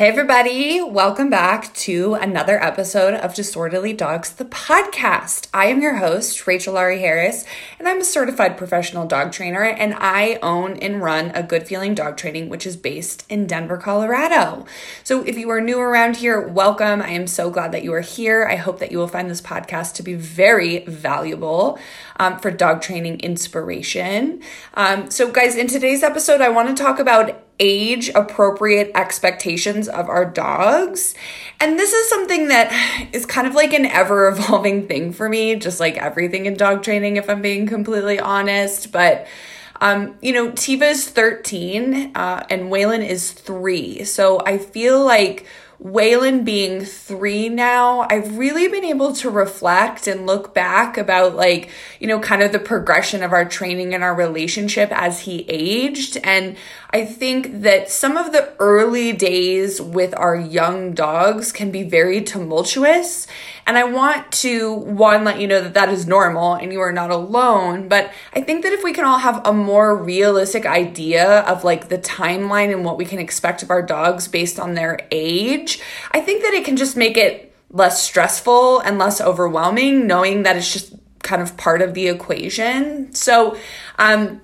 Hey, everybody, welcome back to another episode of Disorderly Dogs, the podcast. I am your host, Rachel Laurie Harris, and I'm a certified professional dog trainer, and I own and run a Good Feeling Dog Training, which is based in Denver, Colorado. So if you are new around here, welcome. I am so glad that you are here. I hope that you will find this podcast to be very valuable um, for dog training inspiration. Um, so, guys, in today's episode, I want to talk about age appropriate expectations of our dogs. And this is something that is kind of like an ever evolving thing for me, just like everything in dog training, if I'm being completely honest. But um, you know, Tiva is 13 uh, and Waylon is three. So I feel like Waylon being three now, I've really been able to reflect and look back about, like, you know, kind of the progression of our training and our relationship as he aged. And I think that some of the early days with our young dogs can be very tumultuous. And I want to, one, let you know that that is normal and you are not alone. But I think that if we can all have a more realistic idea of like the timeline and what we can expect of our dogs based on their age, I think that it can just make it less stressful and less overwhelming knowing that it's just kind of part of the equation. So, um,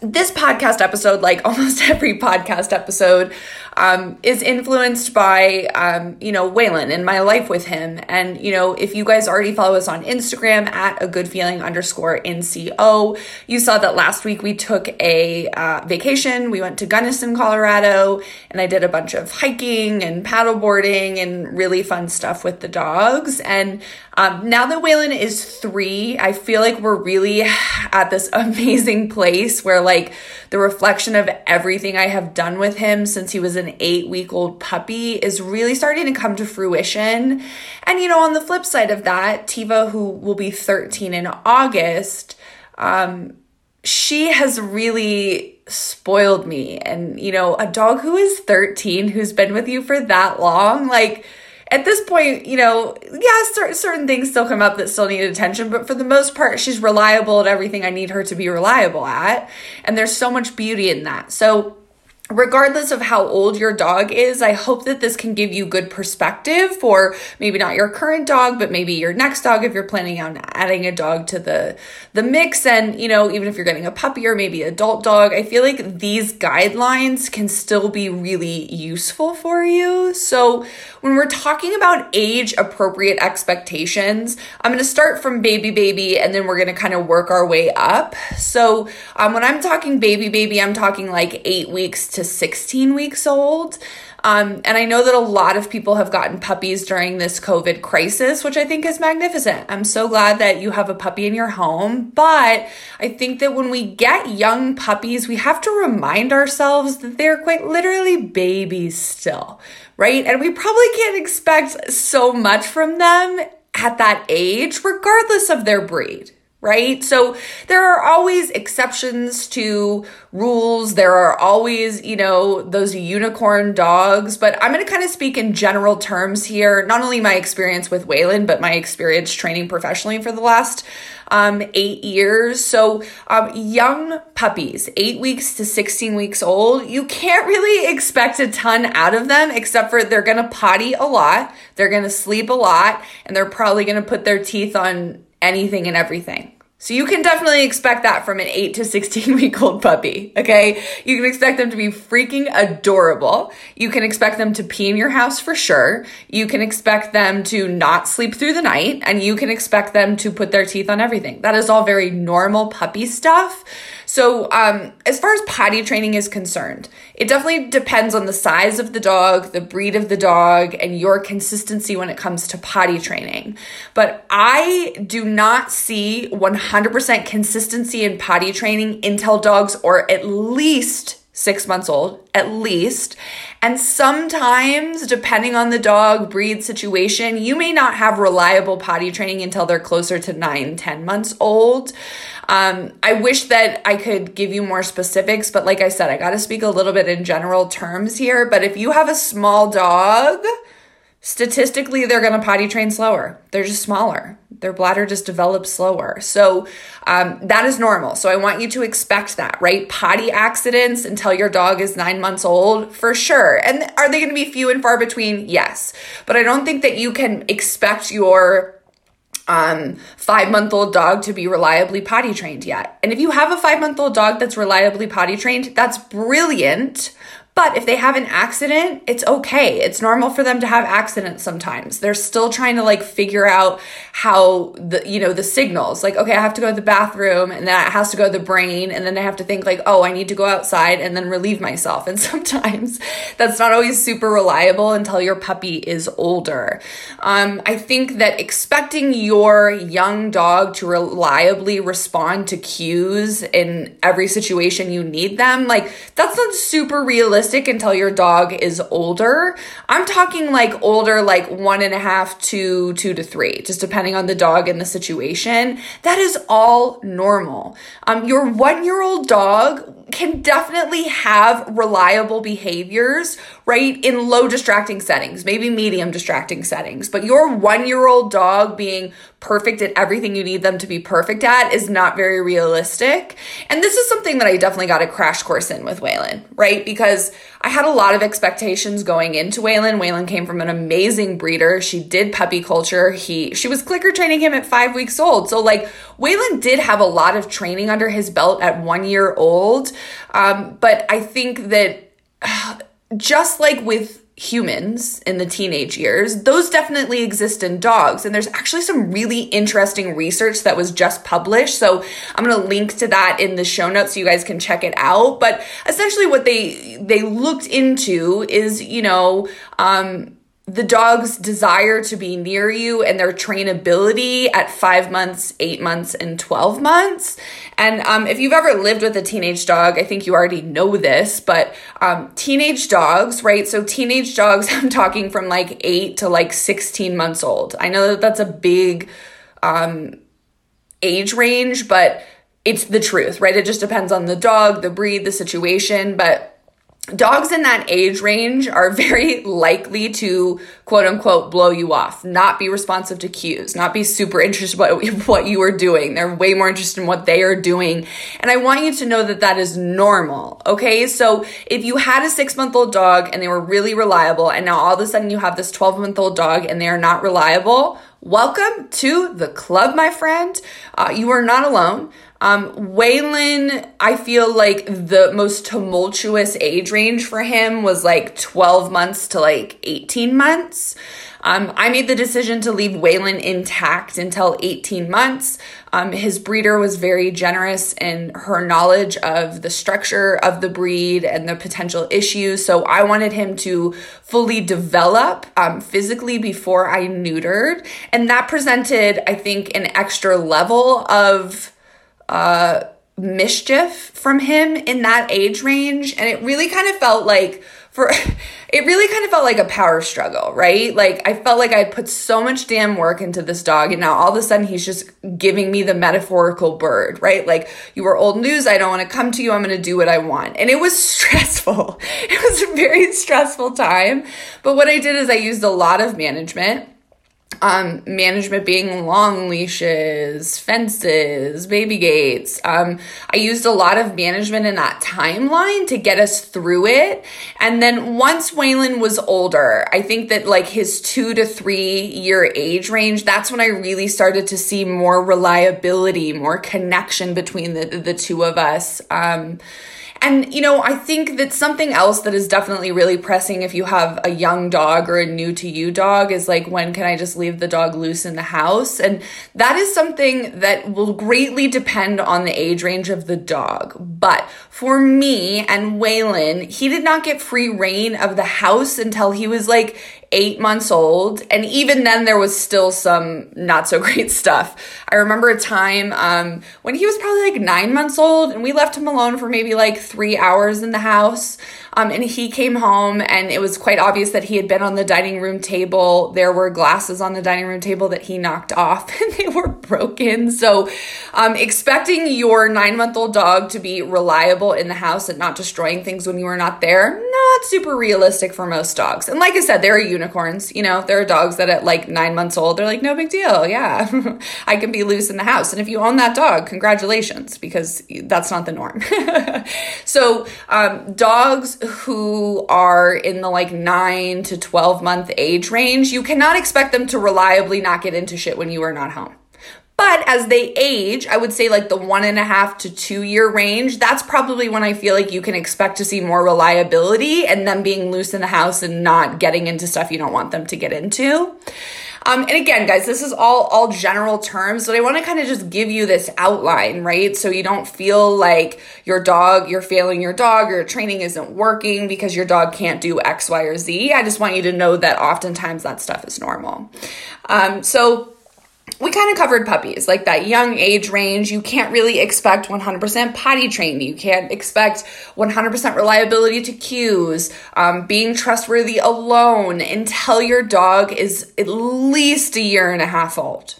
this podcast episode, like almost every podcast episode, um, is influenced by, um, you know, Waylon and my life with him. And, you know, if you guys already follow us on Instagram at a good feeling underscore NCO, you saw that last week we took a uh, vacation. We went to Gunnison, Colorado, and I did a bunch of hiking and paddleboarding and really fun stuff with the dogs. And um, now that Waylon is three, I feel like we're really at this amazing place where, like, the reflection of everything I have done with him since he was an eight week old puppy is really starting to come to fruition. And, you know, on the flip side of that, Tiva, who will be 13 in August, um, she has really spoiled me. And, you know, a dog who is 13, who's been with you for that long, like, at this point, you know, yeah, certain things still come up that still need attention, but for the most part, she's reliable at everything I need her to be reliable at. And there's so much beauty in that. So, regardless of how old your dog is, I hope that this can give you good perspective for maybe not your current dog, but maybe your next dog if you're planning on adding a dog to the the mix and, you know, even if you're getting a puppy or maybe adult dog, I feel like these guidelines can still be really useful for you. So, when we're talking about age appropriate expectations, I'm going to start from baby baby and then we're going to kind of work our way up. So, um, when I'm talking baby baby, I'm talking like 8 weeks to 16 weeks old. Um, and I know that a lot of people have gotten puppies during this COVID crisis, which I think is magnificent. I'm so glad that you have a puppy in your home. But I think that when we get young puppies, we have to remind ourselves that they're quite literally babies still, right? And we probably can't expect so much from them at that age, regardless of their breed right? So there are always exceptions to rules. There are always, you know, those unicorn dogs, but I'm going to kind of speak in general terms here. Not only my experience with Waylon, but my experience training professionally for the last um, eight years. So, um, young puppies, eight weeks to 16 weeks old, you can't really expect a ton out of them except for they're going to potty a lot, they're going to sleep a lot, and they're probably going to put their teeth on anything and everything. So you can definitely expect that from an 8 to 16 week old puppy, okay? You can expect them to be freaking adorable. You can expect them to pee in your house for sure. You can expect them to not sleep through the night and you can expect them to put their teeth on everything. That is all very normal puppy stuff. So, um, as far as potty training is concerned, it definitely depends on the size of the dog, the breed of the dog, and your consistency when it comes to potty training. But I do not see 100% consistency in potty training until dogs are at least six months old at least. And sometimes, depending on the dog breed situation, you may not have reliable potty training until they're closer to nine, 10 months old. Um, I wish that I could give you more specifics, but like I said, I got to speak a little bit in general terms here. But if you have a small dog, statistically they're going to potty train slower they're just smaller their bladder just develops slower. So um, that is normal. So i want you to expect that right? Potty accidents until your dog is nine months old for sure. And are they going to be few and far between? Yes. But i don't think that you can expect your um, five month old dog to be reliably potty trained yet. And if you have a five month old dog that's reliably potty trained, that's brilliant. But if they have an accident, it's okay. It's normal for them to have accidents sometimes. They're still trying to like figure out how the, you know, the signals. Like, okay, I have to go to the bathroom and that has to go to the brain. And then I have to think like, oh, I need to go outside and then relieve myself. And sometimes that's not always super reliable until your puppy is older. Um, I think that expecting your young dog to reliably respond to cues in every situation you need them, like that's not super realistic realistic until your dog is older. I'm talking like older, like one and a half to two to three, just depending on the dog and the situation. That is all normal. Um, your one year old dog can definitely have reliable behaviors, right? In low distracting settings, maybe medium distracting settings. But your one year old dog being perfect at everything you need them to be perfect at is not very realistic. And this is something that I definitely got a crash course in with Waylon, right? Because I had a lot of expectations going into Waylon. Waylon came from an amazing breeder. She did puppy culture. He she was clicker training him at five weeks old. So like Waylon did have a lot of training under his belt at one year old. Um, but I think that just like with humans in the teenage years, those definitely exist in dogs. And there's actually some really interesting research that was just published. So I'm going to link to that in the show notes so you guys can check it out. But essentially what they, they looked into is, you know, um, the dog's desire to be near you and their trainability at five months, eight months, and 12 months. And um, if you've ever lived with a teenage dog, I think you already know this, but um, teenage dogs, right? So, teenage dogs, I'm talking from like eight to like 16 months old. I know that that's a big um, age range, but it's the truth, right? It just depends on the dog, the breed, the situation. But dogs in that age range are very likely to quote unquote blow you off, not be responsive to cues, not be super interested in what you are doing. They're way more interested in what they are doing. And I want you to know that that is normal. Okay. So if you had a six month old dog and they were really reliable and now all of a sudden you have this 12 month old dog and they are not reliable, welcome to the club, my friend. Uh, you are not alone. Um, Waylon, I feel like the most tumultuous age range for him was like 12 months to like 18 months. Um, I made the decision to leave Waylon intact until 18 months. Um, his breeder was very generous in her knowledge of the structure of the breed and the potential issues. So I wanted him to fully develop um, physically before I neutered. And that presented, I think, an extra level of uh, mischief from him in that age range. And it really kind of felt like, for it really kind of felt like a power struggle, right? Like I felt like I put so much damn work into this dog and now all of a sudden he's just giving me the metaphorical bird, right? Like you were old news, I don't want to come to you, I'm going to do what I want. And it was stressful. It was a very stressful time. But what I did is I used a lot of management um, management being long leashes, fences, baby gates. Um, I used a lot of management in that timeline to get us through it. And then once Waylon was older, I think that like his two to three year age range, that's when I really started to see more reliability, more connection between the, the two of us. Um, and, you know, I think that something else that is definitely really pressing if you have a young dog or a new to you dog is like, when can I just leave the dog loose in the house? And that is something that will greatly depend on the age range of the dog. But for me and Waylon, he did not get free reign of the house until he was like eight months old. And even then, there was still some not so great stuff. I remember a time um, when he was probably like nine months old, and we left him alone for maybe like three hours in the house. Um, and he came home, and it was quite obvious that he had been on the dining room table. There were glasses on the dining room table that he knocked off, and they were broken. So, um, expecting your nine month old dog to be reliable in the house and not destroying things when you are not there, not super realistic for most dogs. And like I said, there are unicorns. You know, there are dogs that at like nine months old, they're like, no big deal. Yeah, I can be loose in the house. And if you own that dog, congratulations, because that's not the norm. so, um, dogs who are in the like nine to 12 month age range, you cannot expect them to reliably not get into shit when you are not home. But as they age, I would say like the one and a half to two year range, that's probably when I feel like you can expect to see more reliability and them being loose in the house and not getting into stuff you don't want them to get into. Um, and again, guys, this is all all general terms, but I want to kind of just give you this outline, right? So you don't feel like your dog, you're failing your dog, or your training isn't working because your dog can't do X, Y, or Z. I just want you to know that oftentimes that stuff is normal. Um, so we kind of covered puppies, like that young age range. You can't really expect 100% potty trained. You can't expect 100% reliability to cues, um, being trustworthy alone until your dog is at least a year and a half old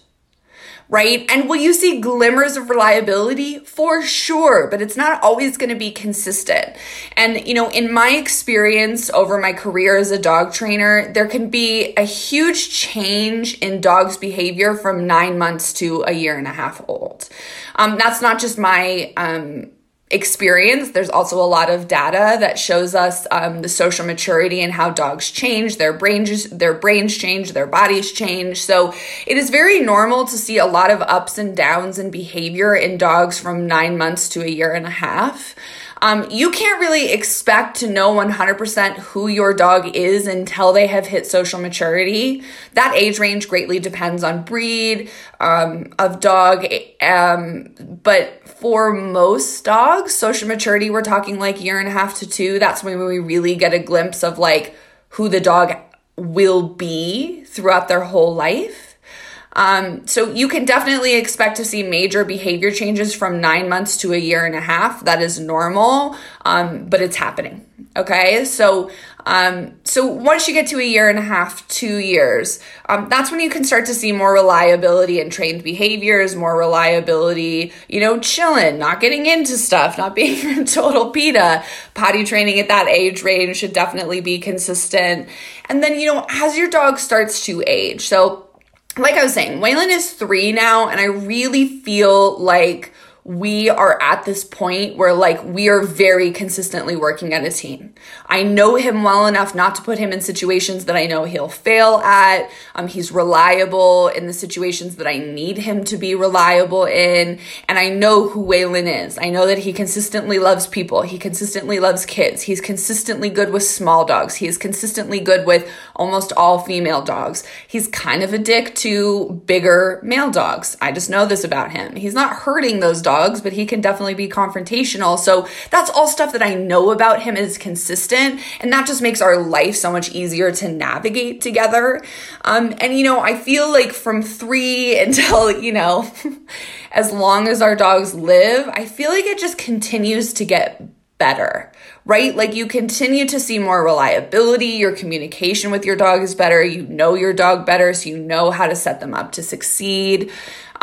right? And will you see glimmers of reliability? For sure, but it's not always going to be consistent. And, you know, in my experience over my career as a dog trainer, there can be a huge change in dogs' behavior from nine months to a year and a half old. Um, that's not just my, um, experience. There's also a lot of data that shows us um, the social maturity and how dogs change, their brains, their brains change, their bodies change. So it is very normal to see a lot of ups and downs in behavior in dogs from nine months to a year and a half. Um, you can't really expect to know 100% who your dog is until they have hit social maturity. That age range greatly depends on breed um, of dog. Um, but for most dogs, social maturity, we're talking like year and a half to two. That's when we really get a glimpse of like who the dog will be throughout their whole life. Um, so you can definitely expect to see major behavior changes from nine months to a year and a half. That is normal, um, but it's happening. Okay, so um, so once you get to a year and a half, two years, um, that's when you can start to see more reliability in trained behaviors, more reliability, you know, chilling, not getting into stuff, not being a total PETA. Potty training at that age range should definitely be consistent. And then, you know, as your dog starts to age, so like I was saying, Waylon is three now, and I really feel like we are at this point where like we are very consistently working at a team. I know him well enough not to put him in situations that I know he'll fail at. Um, he's reliable in the situations that I need him to be reliable in. And I know who Waylon is. I know that he consistently loves people. He consistently loves kids. He's consistently good with small dogs. He is consistently good with almost all female dogs. He's kind of a dick to bigger male dogs. I just know this about him. He's not hurting those dogs dogs, but he can definitely be confrontational. So that's all stuff that I know about him is consistent. And that just makes our life so much easier to navigate together. Um, and, you know, I feel like from three until, you know, as long as our dogs live, I feel like it just continues to get better, right? Like you continue to see more reliability, your communication with your dog is better, you know your dog better, so you know how to set them up to succeed.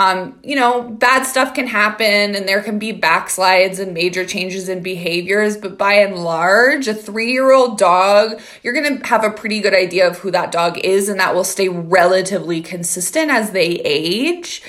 Um, you know, bad stuff can happen and there can be backslides and major changes in behaviors, but by and large, a three year old dog, you're going to have a pretty good idea of who that dog is, and that will stay relatively consistent as they age.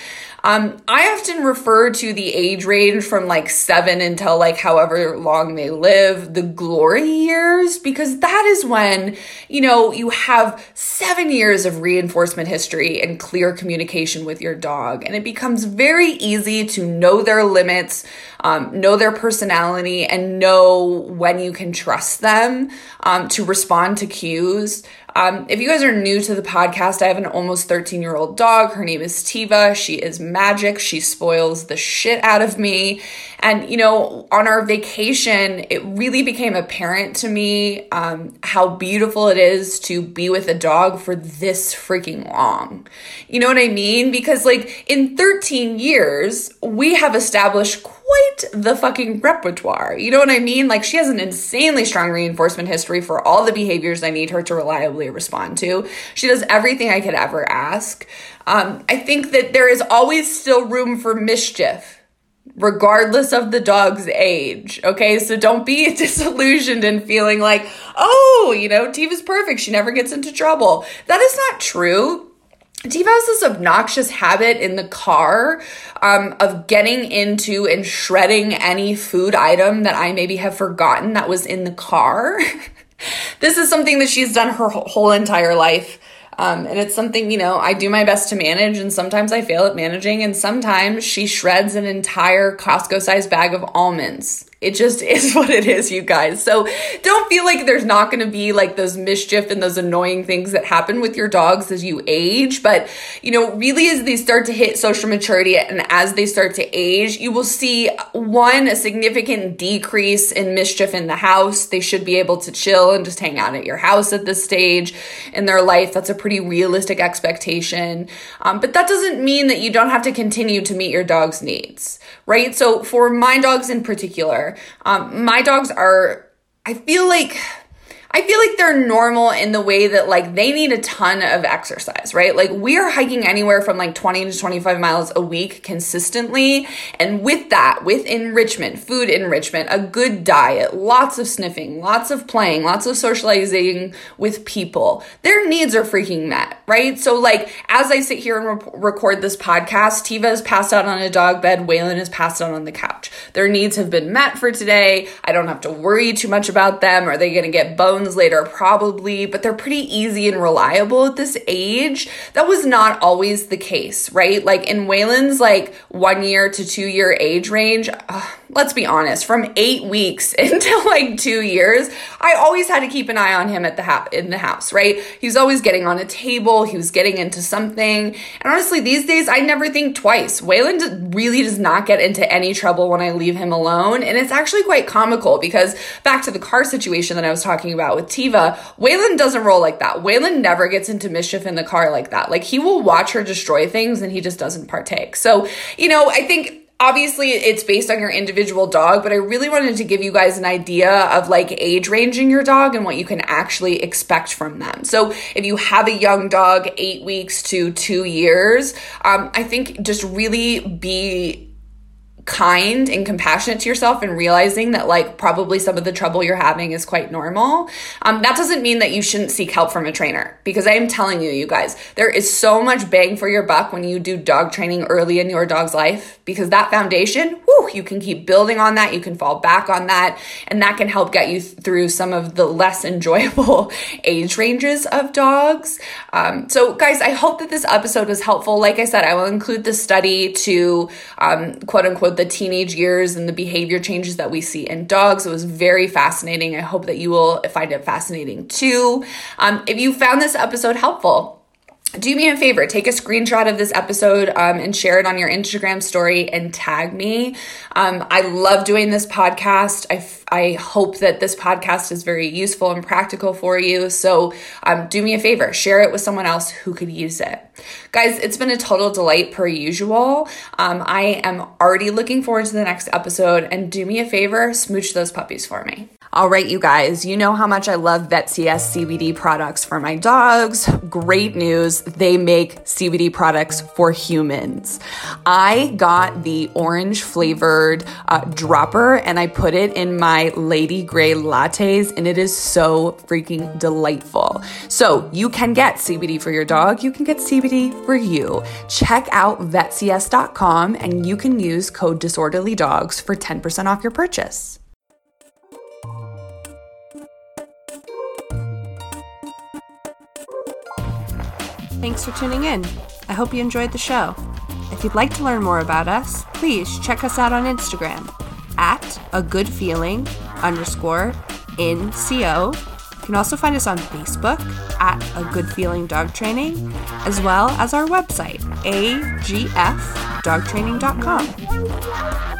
Um, I often refer to the age range from like seven until like however long they live, the glory years, because that is when, you know, you have seven years of reinforcement history and clear communication with your dog. And it becomes very easy to know their limits, um, know their personality, and know when you can trust them um, to respond to cues. Um, if you guys are new to the podcast, I have an almost 13 year old dog. Her name is Tiva. She is magic. She spoils the shit out of me. And, you know, on our vacation, it really became apparent to me um, how beautiful it is to be with a dog for this freaking long. You know what I mean? Because, like, in 13 years, we have established quite the fucking repertoire. You know what I mean? Like she has an insanely strong reinforcement history for all the behaviors I need her to reliably respond to. She does everything I could ever ask. Um, I think that there is always still room for mischief regardless of the dog's age. Okay, so don't be disillusioned and feeling like, oh, you know, Tiva's perfect. She never gets into trouble. That is not true. Tiva has this obnoxious habit in the car um, of getting into and shredding any food item that I maybe have forgotten that was in the car. this is something that she's done her whole entire life. Um, and it's something, you know, I do my best to manage, and sometimes I fail at managing, and sometimes she shreds an entire Costco sized bag of almonds. It just is what it is, you guys. So don't feel like there's not going to be like those mischief and those annoying things that happen with your dogs as you age. But, you know, really as they start to hit social maturity and as they start to age, you will see one, a significant decrease in mischief in the house. They should be able to chill and just hang out at your house at this stage in their life. That's a pretty realistic expectation. Um, but that doesn't mean that you don't have to continue to meet your dog's needs, right? So for my dogs in particular, um, my dogs are, I feel like I feel like they're normal in the way that like they need a ton of exercise, right? Like we are hiking anywhere from like 20 to 25 miles a week consistently. And with that, with enrichment, food enrichment, a good diet, lots of sniffing, lots of playing, lots of socializing with people, their needs are freaking met, right? So like as I sit here and re- record this podcast, Tiva is passed out on a dog bed, Waylon is passed out on the couch. Their needs have been met for today. I don't have to worry too much about them. Are they going to get later, probably, but they're pretty easy and reliable at this age. That was not always the case, right? Like in Waylon's like one year to two year age range, let's be honest, from eight weeks until like two years, I always had to keep an eye on him at the ha- in the house, right? He was always getting on a table, he was getting into something. And honestly, these days I never think twice. Waylon really does not get into any trouble when I leave him alone. And it's actually quite comical because back to the car situation that I was talking about with Tiva, Waylon doesn't roll like that. Waylon never gets into mischief in the car like that. Like he will watch her destroy things and he just doesn't partake. So, you know, I think obviously it's based on your individual dog, but I really wanted to give you guys an idea of like age ranging your dog and what you can actually expect from them. So if you have a young dog, eight weeks to two years, um, I think just really be kind and compassionate to yourself and realizing that like probably some of the trouble you're having is quite normal um, that doesn't mean that you shouldn't seek help from a trainer. Because i am telling you you guys there is so much bang for your buck when you do dog training early in your dog's life because that foundation whew, you can keep building on that you can fall back on that and that can help get you th- through some of the less enjoyable age ranges of dogs um, so guys i hope that this episode was helpful like i said i will include the study to um, quote unquote the teenage years and the behavior changes that we see in dogs. It was very fascinating. I hope that you will find it fascinating too. Um, if you found this episode helpful, do me a favor, take a screenshot of this episode um, and share it on your Instagram story and tag me. Um, I love doing this podcast. I, f- I hope that this podcast is very useful and practical for you. So um, do me a favor, share it with someone else who could use it. Guys, it's been a total delight per usual. Um, I am already looking forward to the next episode. And do me a favor, smooch those puppies for me. All right, you guys, you know how much I love VetCS CBD products for my dogs. Great news, they make CBD products for humans. I got the orange flavored uh, dropper and I put it in my Lady Grey lattes, and it is so freaking delightful. So, you can get CBD for your dog, you can get CBD for you. Check out vetcs.com and you can use code disorderly dogs for 10% off your purchase. Thanks for tuning in. I hope you enjoyed the show. If you'd like to learn more about us, please check us out on Instagram at a good feeling underscore in co. You can also find us on Facebook at a good feeling dog training, as well as our website, agfdogtraining.com.